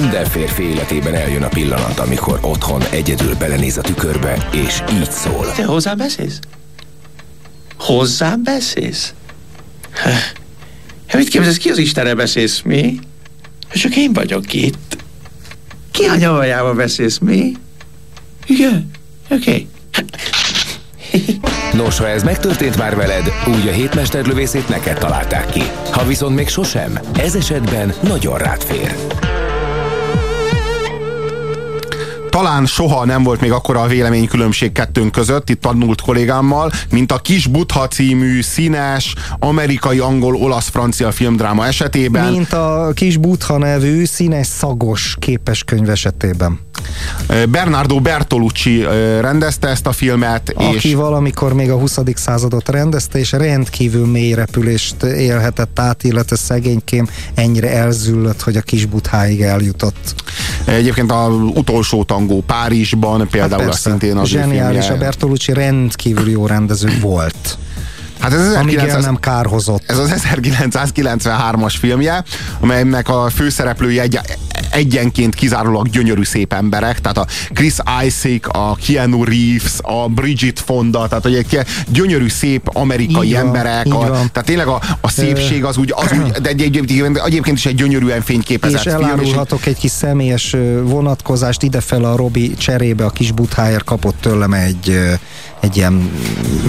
Minden férfi életében eljön a pillanat, amikor otthon egyedül belenéz a tükörbe, és így szól. Te hozzám beszélsz? Hozzám beszélsz? Hát mit képzelsz, ki az Istenre beszélsz, mi? Csak én vagyok itt. Ki a nyavajába beszélsz, mi? Igen, oké. Okay. Nos, ha ez megtörtént már veled, úgy a hétmesterlövészét neked találták ki. Ha viszont még sosem, ez esetben nagyon rád fér. Talán soha nem volt még akkora a véleménykülönbség kettőnk között, itt tanult kollégámmal, mint a Kis Butha című színes, amerikai, angol, olasz, francia filmdráma esetében. Mint a Kis Butha nevű színes, szagos képeskönyv esetében. Bernardo Bertolucci rendezte ezt a filmet. Aki és... valamikor még a 20. századot rendezte, és rendkívül mély repülést élhetett át, illetve szegénykém ennyire elzüllött, hogy a kis butháig eljutott. Egyébként az utolsó tangó Párizsban például hát persze, szintén az Zseniális, a Bertolucci rendkívül jó rendező volt. Hát ez 1900, nem kárhozott. Ez az 1993-as filmje, amelynek a főszereplője egy, egyenként kizárólag gyönyörű szép emberek, tehát a Chris Isaac, a Keanu Reeves, a Bridget Fonda, tehát hogy egy gyönyörű szép amerikai így emberek, van, a, tehát tényleg a, a szépség az úgy, az úgy de egy, egy, egy, egyébként is egy gyönyörűen fényképezett és film. elárulhatok és egy kis személyes vonatkozást, idefel a Robi cserébe a kis butháért kapott tőlem egy egy ilyen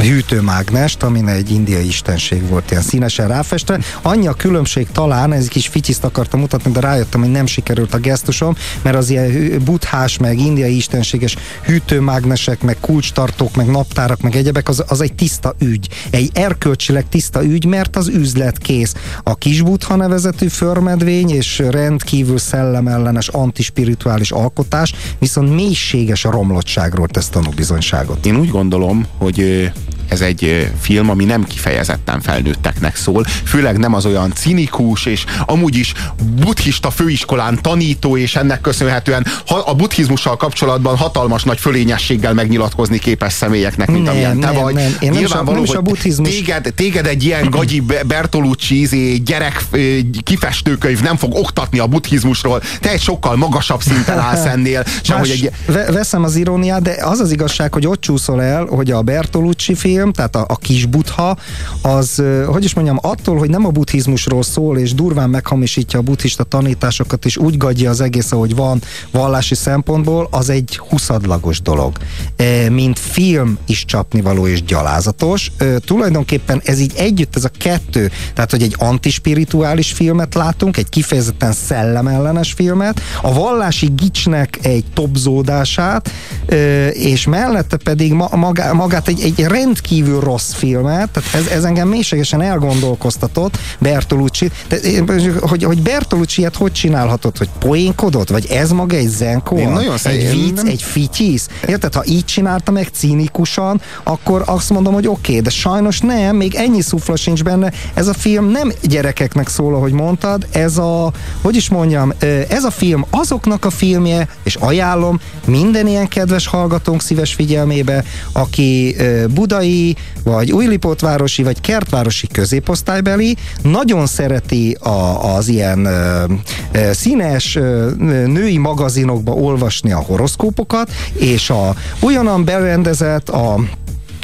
hűtőmágnest, amin egy indiai istenség volt ilyen színesen ráfestve. Annyi a különbség talán, ez kis fityiszt akartam mutatni, de rájöttem, hogy nem sikerült a gesztusom, mert az ilyen buthás, meg indiai istenséges hűtőmágnesek, meg kulcstartók, meg naptárak, meg egyebek, az, az egy tiszta ügy. Egy erkölcsileg tiszta ügy, mert az üzlet kész. A kis butha nevezetű förmedvény és rendkívül szellemellenes antispirituális alkotás, viszont mélységes a romlottságról tesz tanúbizonyságot. Én úgy gondolom, gondolom, hogy ez egy film, ami nem kifejezetten felnőtteknek szól, főleg nem az olyan cinikus, és amúgy is buddhista főiskolán tanító, és ennek köszönhetően a buddhizmussal kapcsolatban hatalmas nagy fölényességgel megnyilatkozni képes személyeknek, mint nem, amilyen te nem, vagy. Nem. Én nem a, nem is a buddhizmus... téged, téged egy ilyen gagyi Bertolucci izé, gyerek kifestőkönyv nem fog oktatni a buddhizmusról, te egy sokkal magasabb szinten állsz ennél. Sem, Más, hogy egy... Veszem az iróniát, de az az igazság, hogy ott csúszol el, hogy a Bertolucci film film, tehát a, a kis butha, az, hogy is mondjam, attól, hogy nem a buddhizmusról szól, és durván meghamisítja a buddhista tanításokat, és úgy gadja az egész, ahogy van vallási szempontból, az egy huszadlagos dolog. E, mint film is csapnivaló és gyalázatos. Tulajdonképpen ez így együtt, ez a kettő, tehát, hogy egy antispirituális filmet látunk, egy kifejezetten szellemellenes filmet, a vallási gicsnek egy topzódását, és mellette pedig ma, magá, magát egy, egy rend rendkívül rossz filmet, tehát ez, ez engem mélységesen elgondolkoztatott Bertolucci, de, hogy, hogy Bertolucci ilyet hogy csinálhatott, hogy poénkodott, vagy ez maga egy zenkó, egy vicc, nem... egy fityisz, érted, ha így csinálta meg cínikusan, akkor azt mondom, hogy oké, okay, de sajnos nem, még ennyi szufla sincs benne, ez a film nem gyerekeknek szól, ahogy mondtad, ez a, hogy is mondjam, ez a film azoknak a filmje, és ajánlom minden ilyen kedves hallgatónk szíves figyelmébe, aki budai vagy újlipótvárosi, vagy kertvárosi középosztálybeli, nagyon szereti a, az ilyen ö, ö, színes ö, női magazinokba olvasni a horoszkópokat, és a olyanan berendezett a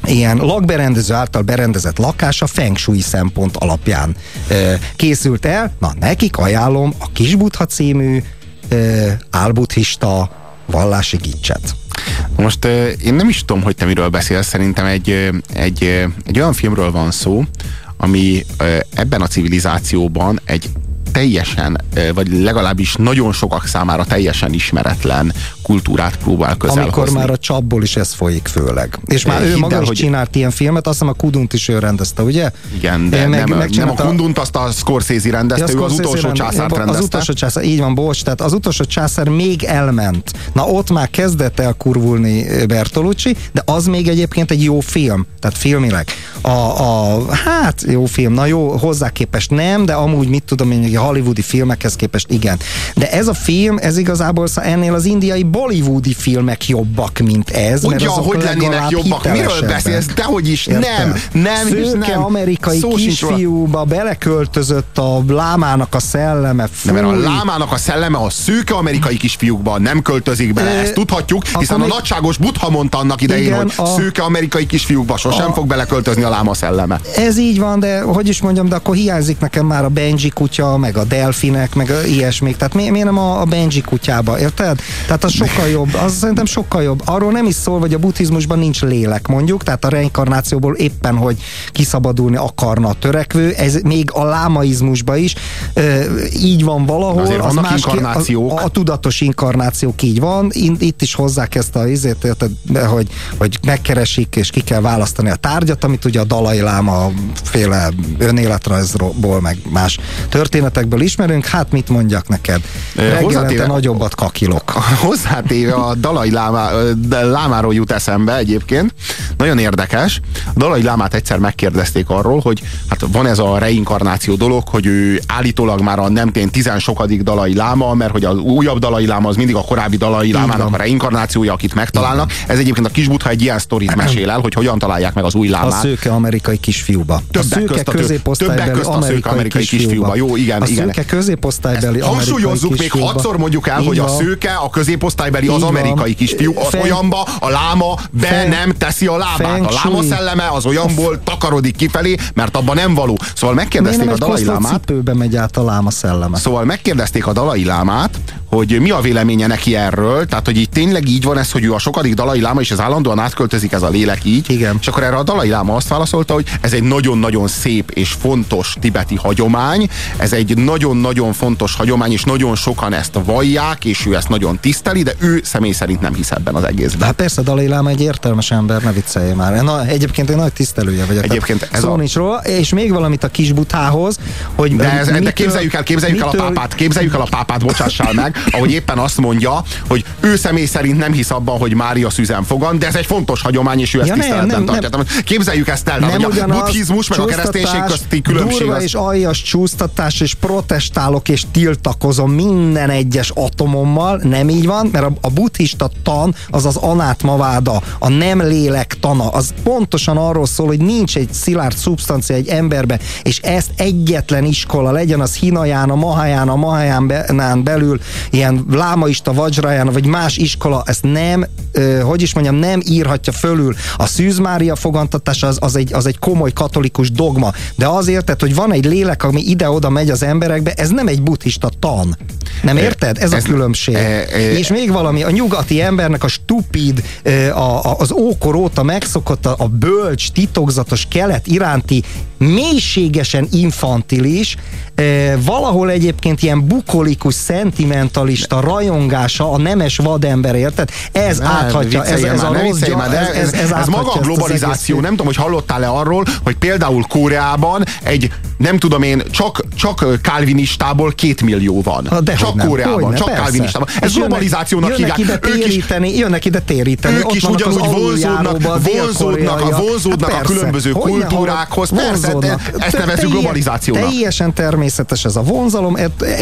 ilyen lakberendező által berendezett lakás a feng shui szempont alapján ö, készült el. Na, nekik ajánlom a Kisbutha című ö, álbuddhista vallási gicset. Most én nem is tudom, hogy te miről beszélsz, szerintem egy, egy, egy olyan filmről van szó, ami ebben a civilizációban egy teljesen, vagy legalábbis nagyon sokak számára teljesen ismeretlen kultúrát próbál közel Amikor hozni. már a csapból is ez folyik főleg. És már ő maga is hogy... csinált ilyen filmet, azt hiszem a Kudunt is ő rendezte, ugye? Igen, de meg, nem, nem a Kudunt, azt a Scorsese rendezte, ja, ő az utolsó rend... császárt rendezte. Az utolsó császár, így van, bocs, tehát az utolsó császár még elment. Na ott már kezdett el kurvulni Bertolucci, de az még egyébként egy jó film, tehát filmileg. A, a, hát jó film, na jó, hozzá képest nem, de amúgy mit tudom én, a hollywoodi filmekhez képest igen. De ez a film, ez igazából ennél az indiai bollywoodi filmek jobbak, mint ez. Ugye, hogy lennének jobbak? Miről beszélsz? Dehogy is, Értem. nem, nem, Szőke nem. amerikai Szó kisfiúba beleköltözött a lámának a szelleme. Nem, mert a lámának a szelleme a szőke amerikai kisfiúkban nem költözik bele, ezt tudhatjuk, hiszen a nagyságos Butha mondta annak idején, Igen, hogy a... szőke amerikai kisfiúkba sosem a... fog beleköltözni a láma szelleme. Ez így van, de hogy is mondjam, de akkor hiányzik nekem már a Benji kutya, meg a delfinek, meg a ilyesmik. Tehát mi, miért nem a, a Benji kutyába, érted? Tehát az sokkal jobb, az szerintem sokkal jobb. Arról nem is szól, hogy a buddhizmusban nincs lélek, mondjuk, tehát a reinkarnációból éppen, hogy kiszabadulni akarna a törekvő, ez még a lámaizmusban is e, így van valahol. Azért az más inkarnációk. A, a, tudatos inkarnációk így van, itt is hozzák ezt a izét, érted, hogy, hogy megkeresik és ki kell választani a tárgyat, amit ugye a Dalai Láma féle önéletrajzból, meg más történetekből ismerünk. Hát mit mondjak neked? Reggelente nagyobbat kakilok. Hozzátéve a Dalai Láma, Lámáról jut eszembe egyébként. Nagyon érdekes. A Dalai Lámát egyszer megkérdezték arról, hogy hát van ez a reinkarnáció dolog, hogy ő állítólag már a nem tény tizen sokadik Dalai Láma, mert hogy az újabb Dalai Láma az mindig a korábbi Dalai Lámának a reinkarnációja, akit megtalálnak. Ez egyébként a Kisbutha egy ilyen sztorit mesél el, hogy hogyan találják meg az új lámát. A szőke amerikai kisfiúba. Többek a szőke közt többek közt a szőke amerikai kisfiúba. Jó, igen, a igen. szőke középosztálybeli Ezt hangsúlyozzuk még hatszor mondjuk el, hogy a szőke, a középosztálybeli az amerikai kisfiú, az olyanba a láma be nem teszi a lábát. A láma szelleme az olyanból takarodik kifelé, mert abban nem való. Szóval megkérdezték a Dalai Lámát. cipőbe megy át a láma szelleme. Szóval megkérdezték a Dalai Lámát, hogy mi a véleménye neki erről, tehát hogy így tényleg így van ez, hogy ő a sokadik Dalai Láma, és ez állandóan átköltözik ez a lélek így. Igen. És akkor erre a Dalai Láma azt válaszolta, hogy ez egy nagyon-nagyon szép és fontos tibeti hagyomány, ez egy nagyon-nagyon fontos hagyomány, és nagyon sokan ezt vallják, és ő ezt nagyon tiszteli, de ő személy szerint nem hisz ebben az egészben. Hát persze, Dalai Láma egy értelmes ember, ne viccelje már. Na, egyébként egy nagy tisztelője vagyok. Egyébként ez szó a... nincs róla, és még valamit a kisbutához, hogy de, ez, mitől, de képzeljük el, képzeljük mitől... el a pápát, képzeljük el a pápát, bocsássál meg, ahogy éppen azt mondja, hogy ő személy szerint nem hisz abban, hogy Mária szüzen fogan, de ez egy fontos hagyomány, és ő ezt ja, tiszteletben tartja. Nem. Képzeljük ezt el, nem hogy a buddhizmus meg a kereszténység közti különbség. Durva az... és aljas csúsztatás, és protestálok, és tiltakozom minden egyes atomommal, nem így van, mert a, a buddhista tan az az anátmaváda, a nem lélek tana, az pontosan arról szól, hogy nincs egy szilárd szubstancia egy emberbe, és ezt egyetlen iskola legyen, az Hinaján, a Mahaján, a Mahaján belül, ilyen lámaista, vajraján, vagy más iskola, ezt nem, hogy is mondjam, nem írhatja fölül. A Szűz Mária fogantatás az, az, egy, az egy komoly katolikus dogma, de azért, tehát, hogy van egy lélek, ami ide-oda megy az emberekbe, ez nem egy buddhista tan. Nem érted? Ez, ez a különbség. E, e, és még valami, a nyugati embernek a stupid, a, a, az ókor óta megszokott a, a bölcs, titokzatos kelet iránti mélységesen infantilis, e, valahol egyébként ilyen bukolikus, szentimentalista rajongása a nemes vadember, érted? Ez ne, áthatja, ez, ez már, a rossz már, ez, ez, ez, ez maga a globalizáció, nem tudom, hogy hallottál-e arról, hogy például Koreában egy, nem tudom én, csak, csak kálvinistából két millió van. Ha, csak nem. Koreában, Hogyne, csak persze. kálvinistában. Ez globalizációnak hívják. Ide téríteni, ők is, jönnek ide téríteni. Ők is ugyanúgy vonzódnak, vonzódnak, a, vonzódnak hát a különböző kultúrákhoz. Persze, vonzódnak. Ezt nevezzük globalizációnak. Teljesen természetes ez a vonzalom,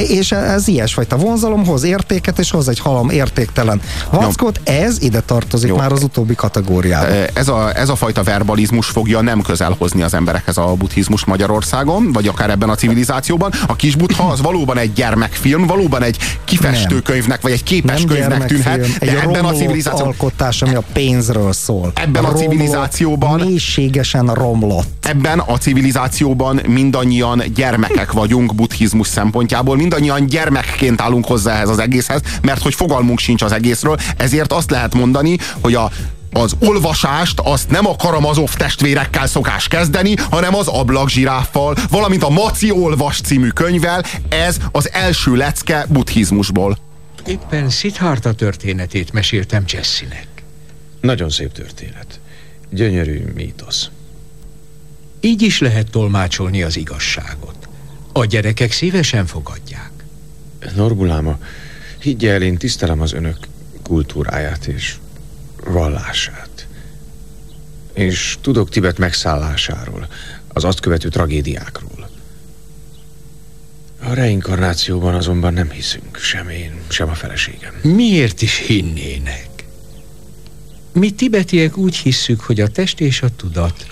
és ez ilyesfajta vonzalom hoz értéket, és hoz egy halom értéktelen vackot. Ez ide tartozik Jó. már az utóbbi kategóriába. Ez a, ez a fajta verbalizmus fogja nem közel hozni az emberekhez a buddhizmus Magyarországon, vagy akár ebben a civilizációban. A kis buddha az valóban egy gyermekfilm, valóban egy kifestőkönyvnek, vagy egy képeskönyvnek tűnhet, egy ebben a civilizációban... alkotás, ami a pénzről szól. Ebben a, a civilizációban... Mélységesen romlott. Ebben a civilizációban mindannyian gyermekek vagyunk buddhizmus szempontjából, mindannyian gyermekként állunk hozzá ehhez az egészhez, mert hogy fogalmunk sincs az egészről, ezért azt lehet mondani, hogy a az olvasást azt nem a Karamazov testvérekkel szokás kezdeni, hanem az ablakzsiráffal, valamint a Maci Olvas című könyvvel. Ez az első lecke buddhizmusból. Éppen Siddhartha történetét meséltem Jessinek. Nagyon szép történet. Gyönyörű mítosz. Így is lehet tolmácsolni az igazságot. A gyerekek szívesen fogadják. Norbuláma, higgye el, én tisztelem az önök kultúráját és vallását. És tudok Tibet megszállásáról, az azt követő tragédiákról. A reinkarnációban azonban nem hiszünk, sem én, sem a feleségem. Miért is hinnének? Mi tibetiek úgy hisszük, hogy a test és a tudat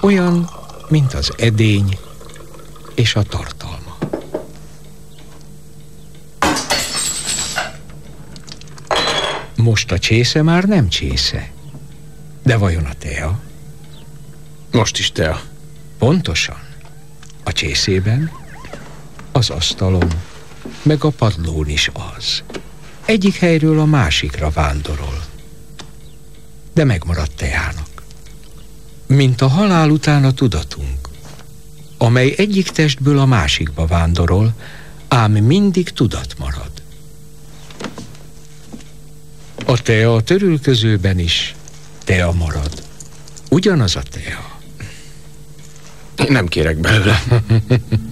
olyan, mint az edény és a tartalma. Most a csésze már nem csésze. De vajon a tea? Most is te. Pontosan. A csészében, az asztalon, meg a padlón is az. Egyik helyről a másikra vándorol. De megmaradt teának. Mint a halál után a tudatunk, amely egyik testből a másikba vándorol, ám mindig tudat marad. A tea a törülközőben is tea marad. Ugyanaz a tea. Én nem kérek belőle.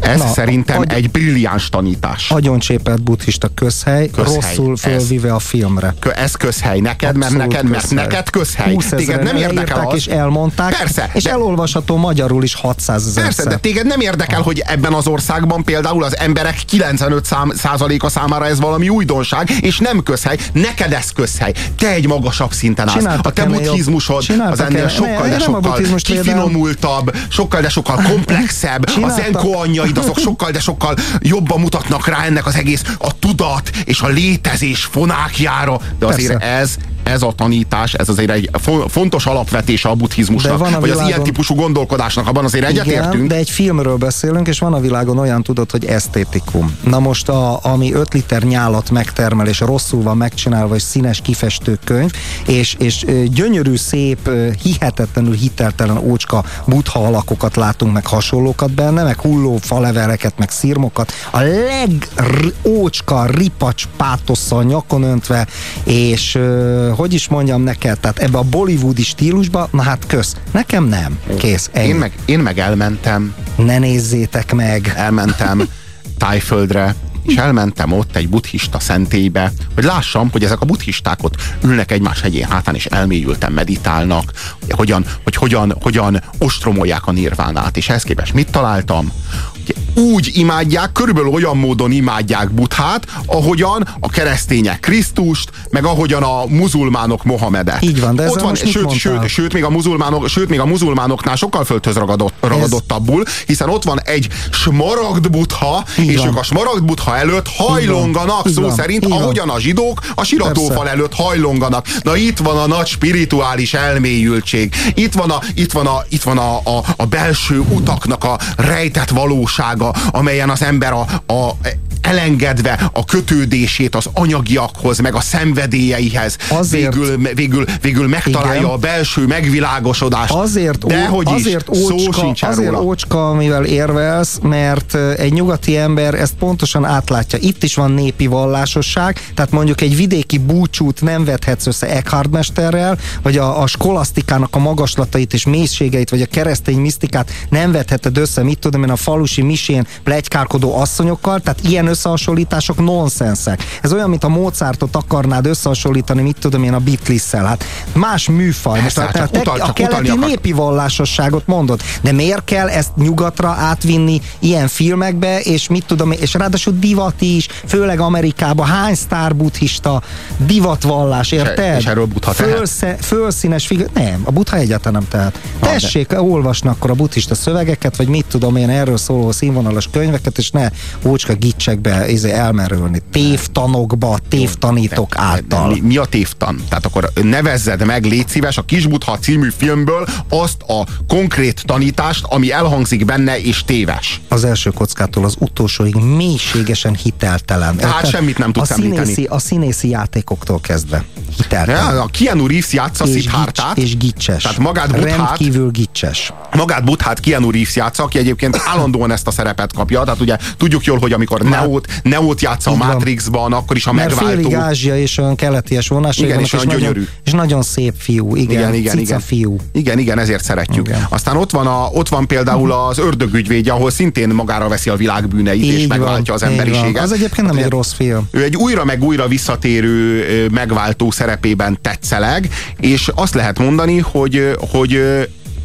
Ez Na, szerintem agy- egy brilliáns tanítás. Agyoncsépelt buddhista közhely, Közhely, rosszul ez. fölvive a filmre. Kö- Ez közhely neked, mert neked, mert közhely. neked közhely. 20 Téged nem érdekel az. és elmondták, Persze, és de- elolvasható magyarul is 600 ezer Persze, de téged nem érdekel, hogy ebben az országban például az emberek 95 szám, százaléka számára ez valami újdonság, és nem közhely. Neked ez közhely. Te egy magasabb szinten állsz. Csináltak A te buddhizmusod az ennél sokkal, de sokkal kifinomultabb, sokkal, de sokkal komplexebb. A Csináltak- zenkó anyjaid azok sokkal, de sokkal jobban mutatnak rá ennek az egész a tudat és a létezés fonákjára. De azért Persze. ez ez a tanítás, ez azért egy fo- fontos alapvetése a buddhizmusnak, De van a vagy az ilyen világon- típusú gondolkodásnak, abban azért egyetértünk. De egy filmről beszélünk, és van a világon olyan tudod, hogy esztétikum. Na most, a, ami 5 liter nyálat megtermel, és rosszul van megcsinálva, és színes kifestő könyv, és, és gyönyörű, szép, hihetetlenül hiteltelen ócska buddha alakokat látunk, meg hasonlókat benne, meg hulló faleveleket, meg szirmokat. A legócska ripacs pátosszal nyakon öntve, és hogy is mondjam neked, tehát ebbe a bollywoodi stílusba, na hát kösz. Nekem nem. Kész. Ennyi. Én meg, én meg elmentem, Ne nézzétek meg. elmentem Tájföldre, és elmentem ott egy buddhista szentélybe, hogy lássam, hogy ezek a buddhisták ott ülnek egymás hegyén hátán, és elmélyülten meditálnak, hogy hogyan, hogy hogyan, hogyan ostromolják a nirvánát, és ehhez képest mit találtam? Úgy imádják, körülbelül olyan módon imádják Buddhát, ahogyan a keresztények Krisztust, meg ahogyan a muzulmánok Mohamedet. Így van, de ezzel ott van, sőt, sőt, sőt, még a muzulmánok, sőt, még a muzulmánoknál sokkal földhöz ragadott, ragadottabbul, hiszen ott van egy smaragd buddha, Így és van. ők a smaragd buddha előtt hajlonganak, Így szó van. szerint, Így van. ahogyan a zsidók a siratófal előtt hajlonganak. Na itt van a nagy spirituális elmélyültség. Itt van a, itt van a, itt van a, a, a belső utaknak a rejtett valósága, amelyen az ember a, a elengedve a kötődését az anyagiakhoz, meg a szenvedélyeihez Azért- végül, végül, végül megtalálja Igen. a belső megvilágosodást. Azért, De hogy is, azért szó ócska, sincsen azért róla. ócska, amivel érvelsz, mert egy nyugati ember ezt pontosan átlátja. Itt is van népi vallásosság, tehát mondjuk egy vidéki búcsút nem vethetsz össze Eckhart mesterrel, vagy a, a skolasztikának a magaslatait és mélységeit, vagy a keresztény misztikát nem vetheted össze, mit tudom én, a falusi misén plegykálkodó asszonyokkal, tehát ilyen összehasonlítások nonszenszek. Ez olyan, mint a Mozartot akarnád összehasonlítani, mit tudom én, a Beatles-szel. Hát más műfaj. Most, hát a, te- utal- a keleti népi vallásosságot mondod. De miért kell ezt nyugatra átvinni ilyen filmekbe, és mit tudom, én, és ráadásul divat is, főleg Amerikában hány sztár buddhista divatvallás, érted? és erről Buddha? Fölsze, Fölszínes figur... Nem, a buddha egyáltalán nem tehet. Tessék olvasni akkor a buddhista szövegeket, vagy mit tudom én, erről szóló színvonalas könyveket, és ne ócska gicsekbe izé, elmerülni. Tévtanokba, tévtanítók által. Mi, mi a tévtan? Tehát akkor nevezzed meg, légy szíves, a Kisbutha című filmből azt a konkrét tanítást, ami elhangzik benne és téves. az első kockától az utolsóig mélységesen hiteltelen. Tehát semmit nem tudsz a színészi, említeni. A színészi játékoktól kezdve. Hiteltelen. Ja, a Keanu Reeves játsza és, Siddhartát, és gicses. tehát magát Buddhát, Rendkívül gicses. magát Buddhát Keanu Reeves játsza, aki egyébként állandóan ezt a szerepet kapja, tehát ugye tudjuk jól, hogy amikor Már- Neót, Neót játsza a Így van. Matrixban, akkor is a Mert félig megváltó. ázsia és olyan keleties vonásai Igen, vannak, és olyan nagyon, gyönyörű. és nagyon szép fiú. Igen, Igen, igen, igen. fiú. Igen, igen, ezért szeretjük. Igen. Aztán ott van, a, ott van például az ördögügyvédje, ahol szintén magára veszi a világ bűneit, és Így megváltja az így emberiséget. van. Az egyébként nem Hát egy rossz film. Ő egy újra meg újra visszatérő megváltó szerepében tetszeleg, és azt lehet mondani, hogy, hogy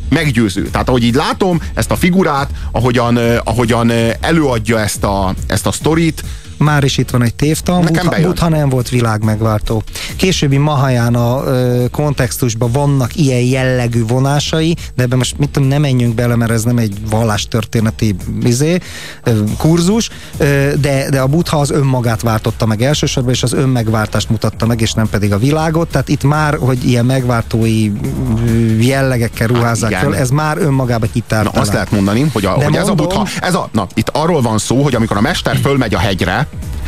meggyőző. Tehát ahogy így látom ezt a figurát, ahogyan, ahogyan előadja ezt a, ezt a sztorit, már is itt van egy tévtan, Butha, Butha nem volt világ megváltó. Későbbi Mahajana ö, kontextusban vannak ilyen jellegű vonásai, de ebben most mit tudom, nem menjünk bele, mert ez nem egy vallástörténeti izé, ö, kurzus, ö, de, de a Butha az önmagát váltotta meg elsősorban, és az önmegváltást mutatta meg, és nem pedig a világot. Tehát itt már, hogy ilyen megváltói jellegekkel ruházzák hát föl, ez már önmagában hiteltelen. Na, azt lehet mondani, hogy, a, hogy mondom, ez a Butha, ez a, na, itt arról van szó, hogy amikor a mester fölmegy a hegyre,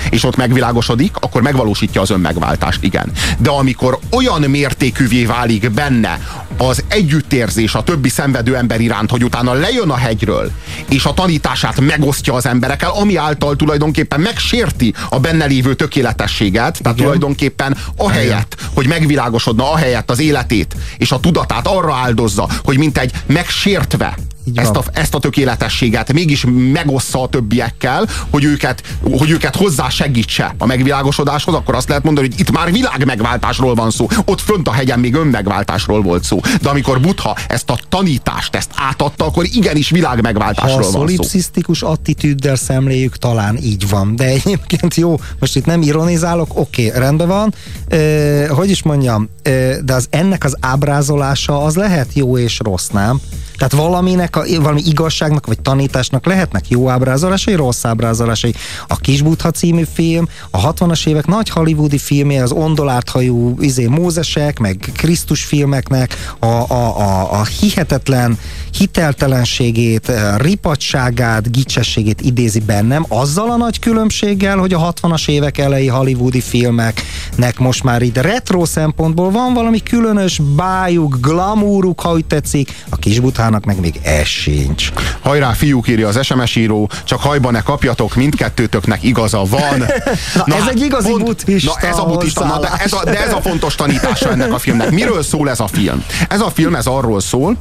és ott megvilágosodik, akkor megvalósítja az önmegváltást, igen. De amikor olyan mértékűvé válik benne az együttérzés a többi szenvedő ember iránt, hogy utána lejön a hegyről, és a tanítását megosztja az emberekkel, ami által tulajdonképpen megsérti a benne lévő tökéletességet, tehát igen. tulajdonképpen ahelyett, hogy megvilágosodna, ahelyett az életét és a tudatát arra áldozza, hogy mint egy megsértve ezt a, ezt a tökéletességet mégis megossza a többiekkel, hogy őket, hogy őket hozzá segítse a megvilágosodáshoz, akkor azt lehet mondani, hogy itt már világ megváltásról van szó. Ott fönt a hegyen még önmegváltásról volt szó. De amikor Butha ezt a tanítást, ezt átadta, akkor igenis világ megváltásról van szó. szolipszisztikus attitűddel szemléljük, talán így van. De egyébként jó, most itt nem ironizálok, oké, okay, rendben van. E, hogy is mondjam, e, de az ennek az ábrázolása az lehet jó és rossz, nem? Tehát valaminek, valami igazságnak vagy tanításnak lehetnek jó ábrázolásai, rossz ábrázolásai. A Kisbutha című film, a 60-as évek nagy hollywoodi filmje, az ondolárthajú izé, Mózesek, meg Krisztus filmeknek a, a, a, a hihetetlen hiteltelenségét, ripatságát, gicsességét idézi bennem, azzal a nagy különbséggel, hogy a 60-as évek elejé hollywoodi filmeknek most már itt retro szempontból van valami különös bájuk, glamúruk, ha úgy tetszik, a Kisbutha Attilának meg még ez sincs. Hajrá, fiúk, írja az SMS író, csak hajban ne kapjatok, mindkettőtöknek igaza van. na, na, ez hát, egy igazi pont, buddhista. Na, ez a buddhista, na, de, ez a, de ez a fontos tanítása ennek a filmnek. Miről szól ez a film? Ez a film, ez arról szól,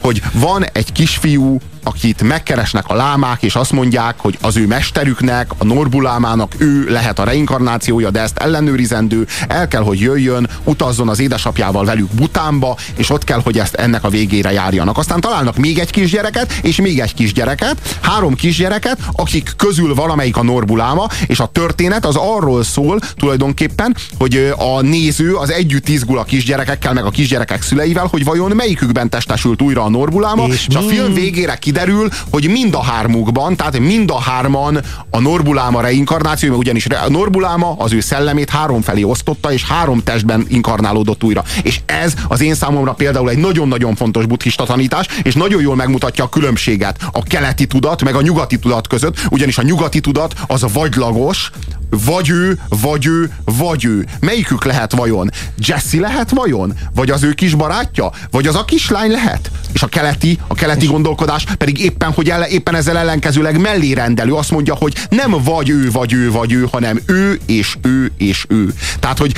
hogy van egy kisfiú, akit megkeresnek a lámák, és azt mondják, hogy az ő mesterüknek, a Norbulámának ő lehet a reinkarnációja, de ezt ellenőrizendő, el kell, hogy jöjjön, utazzon az édesapjával velük Butánba, és ott kell, hogy ezt ennek a végére járjanak. Aztán találnak még egy kisgyereket, és még egy kisgyereket, három kisgyereket, akik közül valamelyik a Norbuláma, és a történet az arról szól tulajdonképpen, hogy a néző az együtt izgul a kisgyerekekkel, meg a kisgyerekek szüleivel, hogy vajon melyikükben testesült újra a Norbuláma, és, és a film végére kiderül, hogy mind a hármukban, tehát mind a hárman a Norbuláma reinkarnáció, ugyanis a Norbuláma az ő szellemét három felé osztotta, és három testben inkarnálódott újra. És ez az én számomra például egy nagyon-nagyon fontos buddhista tanítás, és nagyon jól megmutatja a különbséget a keleti tudat, meg a nyugati tudat között, ugyanis a nyugati tudat az a vagylagos, vagy ő, vagy ő, vagy ő. Melyikük lehet vajon? Jesse lehet vajon? Vagy az ő kis barátja? Vagy az a kislány lehet? És a keleti, a keleti gondolkodás pedig éppen, hogy ele, éppen ezzel ellenkezőleg mellé rendelő. Azt mondja, hogy nem vagy ő, vagy ő, vagy ő, hanem ő, és ő, és ő. Tehát, hogy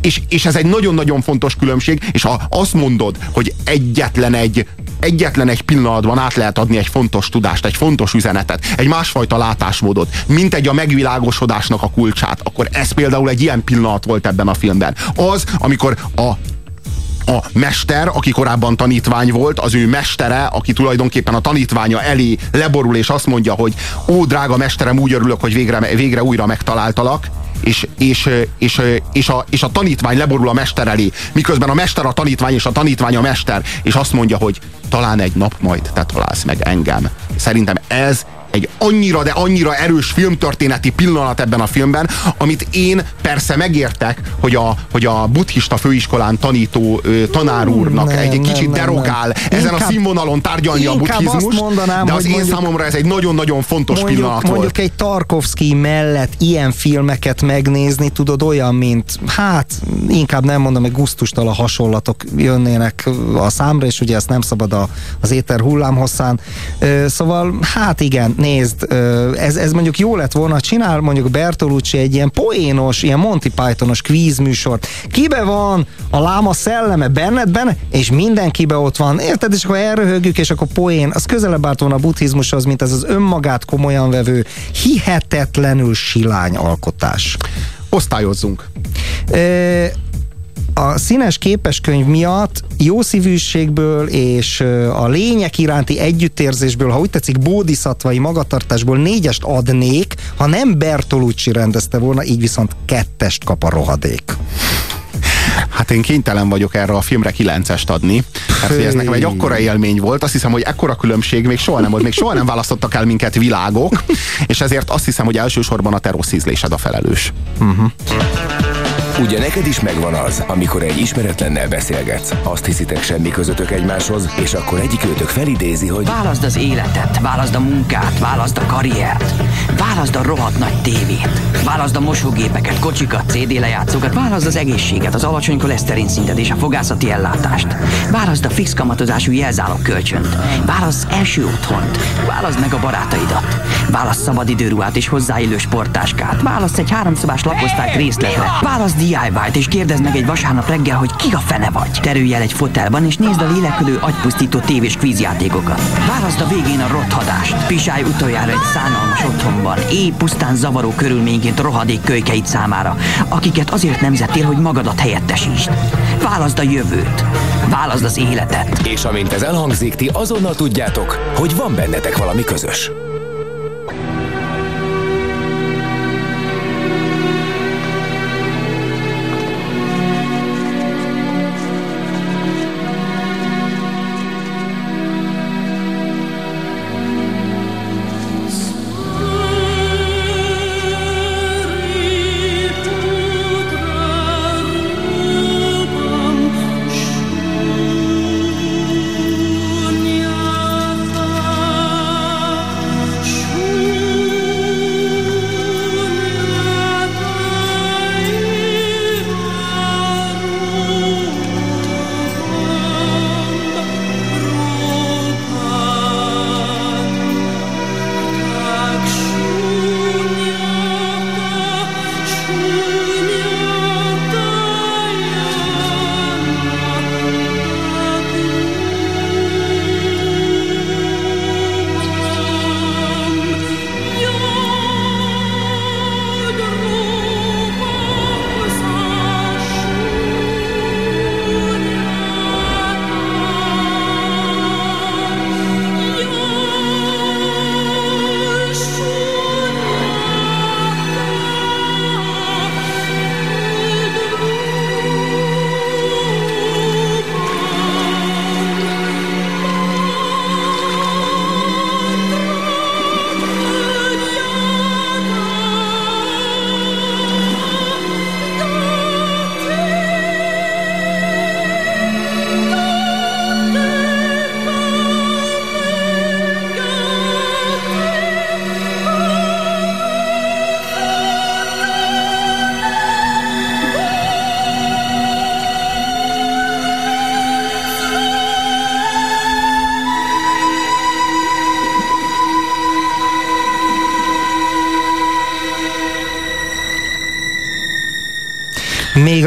és, és ez egy nagyon-nagyon fontos különbség, és ha azt mondod, hogy egyetlen egy egyetlen egy pillanatban át lehet adni egy fontos tudást, egy fontos üzenetet, egy másfajta látásmódot, mint egy a megvilágosodásnak a kulcsát, akkor ez például egy ilyen pillanat volt ebben a filmben. Az, amikor a a mester, aki korábban tanítvány volt, az ő mestere, aki tulajdonképpen a tanítványa elé leborul, és azt mondja, hogy ó, drága mesterem, úgy örülök, hogy végre, végre újra megtaláltalak, és, és, és, és, a, és a tanítvány leborul a mester elé, miközben a mester a tanítvány, és a tanítvány a mester, és azt mondja, hogy talán egy nap majd te találsz meg engem. Szerintem ez egy annyira, de annyira erős filmtörténeti pillanat ebben a filmben, amit én persze megértek, hogy a, hogy a buddhista főiskolán tanító tanár úrnak nem, egy kicsit nem, derogál nem. ezen inkább, a színvonalon tárgyalni a buddhizmus, mondanám, de az én mondjuk, számomra ez egy nagyon-nagyon fontos mondjuk, pillanat mondjuk volt. egy Tarkovsky mellett ilyen filmeket megnézni, tudod, olyan, mint hát inkább nem mondom, hogy a hasonlatok jönnének a számra, és ugye ezt nem szabad a, az éter hullámhosszán. Szóval, hát igen, nézd, ez, ez mondjuk jó lett volna, csinál mondjuk Bertolucci egy ilyen poénos, ilyen Monty Pythonos kvízműsort. Kibe van a láma szelleme? Benned benne? És mindenkibe ott van. Érted? És akkor elröhögjük, és akkor poén. Az közelebb állt volna a buddhizmushoz, mint ez az önmagát komolyan vevő, hihetetlenül silány alkotás. Osztályozzunk. E a színes képeskönyv miatt jó szívűségből és a lények iránti együttérzésből, ha úgy tetszik, bódiszattvai magatartásból négyest adnék, ha nem Bertolucci rendezte volna, így viszont kettest kap a rohadék. Hát én kénytelen vagyok erre a filmre kilencest adni, mert hogy ez nekem egy akkora élmény volt, azt hiszem, hogy ekkora különbség még soha nem volt, még soha nem választottak el minket világok, és ezért azt hiszem, hogy elsősorban a te rossz ízlésed a felelős. Uh-huh. Ugye neked is megvan az, amikor egy ismeretlennel beszélgetsz, azt hiszitek semmi közöttök egymáshoz, és akkor egyik őtök felidézi, hogy Válaszd az életet, válaszd a munkát, válaszd a karriert, válaszd a rohadt nagy tévét, válaszd a mosógépeket, kocsikat, CD lejátszókat, válaszd az egészséget, az alacsony koleszterin szintet és a fogászati ellátást, válaszd a fix kamatozású jelzálog kölcsönt, válaszd első otthont, válaszd meg a barátaidat, válaszd szabadidőruhát és hozzáillő sportáskát, válaszd egy háromszobás lakosztályt részletre, válaszd DIY-t és kérdezd meg egy vasárnap reggel, hogy ki a fene vagy. Terülj el egy fotelban és nézd a lélekülő agypusztító tévés kvízjátékokat. Válaszd a végén a rothadást. Pisálj utoljára egy szánalmas otthonban, éj pusztán zavaró körülményként rohadék kölykeit számára, akiket azért nemzettél, hogy magadat helyettesítsd. Válaszd a jövőt. Válaszd az életet. és amint ez elhangzik, ti azonnal tudjátok, hogy van bennetek valami közös.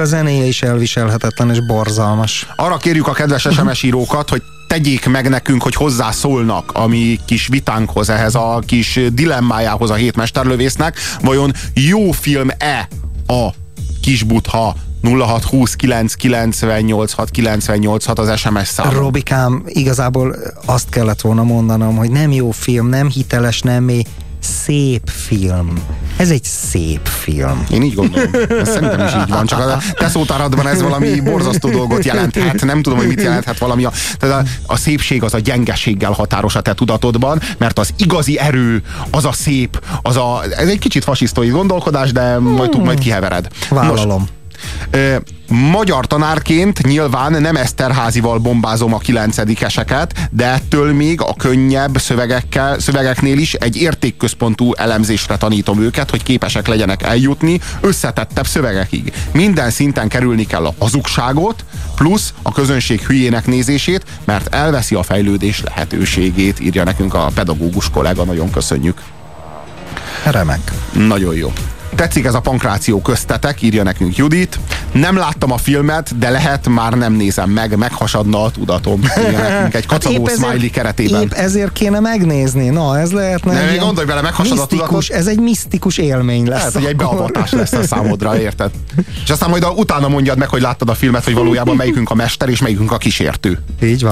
A zenéje is elviselhetetlen és borzalmas. Arra kérjük a kedves SMS írókat, hogy tegyék meg nekünk, hogy hozzászólnak a mi kis vitánkhoz, ehhez a kis dilemmájához a hétmesterlövésznek. Vajon jó film-e a kis butha 0620 998 698 az SMS szám. Robikám, igazából azt kellett volna mondanom, hogy nem jó film, nem hiteles, nem mély, szép film. Ez egy szép film. Én így gondolom. Ez szerintem is így van, csak a te szótáradban ez valami borzasztó dolgot jelenthet. Nem tudom, hogy mit jelenthet valami. A, tehát a, a szépség az a gyengeséggel határos a te tudatodban, mert az igazi erő, az a szép, az a, ez egy kicsit fasisztói gondolkodás, de majd, majd kihevered. Vállalom. Nos, magyar tanárként nyilván nem Eszterházival bombázom a kilencedikeseket, de ettől még a könnyebb szövegekkel, szövegeknél is egy értékközpontú elemzésre tanítom őket, hogy képesek legyenek eljutni összetettebb szövegekig. Minden szinten kerülni kell a hazugságot, plusz a közönség hülyének nézését, mert elveszi a fejlődés lehetőségét, írja nekünk a pedagógus kollega, nagyon köszönjük. Remek. Nagyon jó. Tetszik ez a pankráció köztetek, írja nekünk Judit. Nem láttam a filmet, de lehet már nem nézem meg, meghasadna a tudatom. Írja nekünk egy kacagó Hát smiley keretében. Épp ezért kéne megnézni. Na, ez lehetne. Ilyen gondolj bele, meghasad a tudatot. Ez egy misztikus élmény lesz. Hogy egy beavatás lesz a számodra, érted? És aztán majd a, utána mondjad meg, hogy láttad a filmet, hogy valójában melyikünk a mester és melyikünk a kísértő. Így van.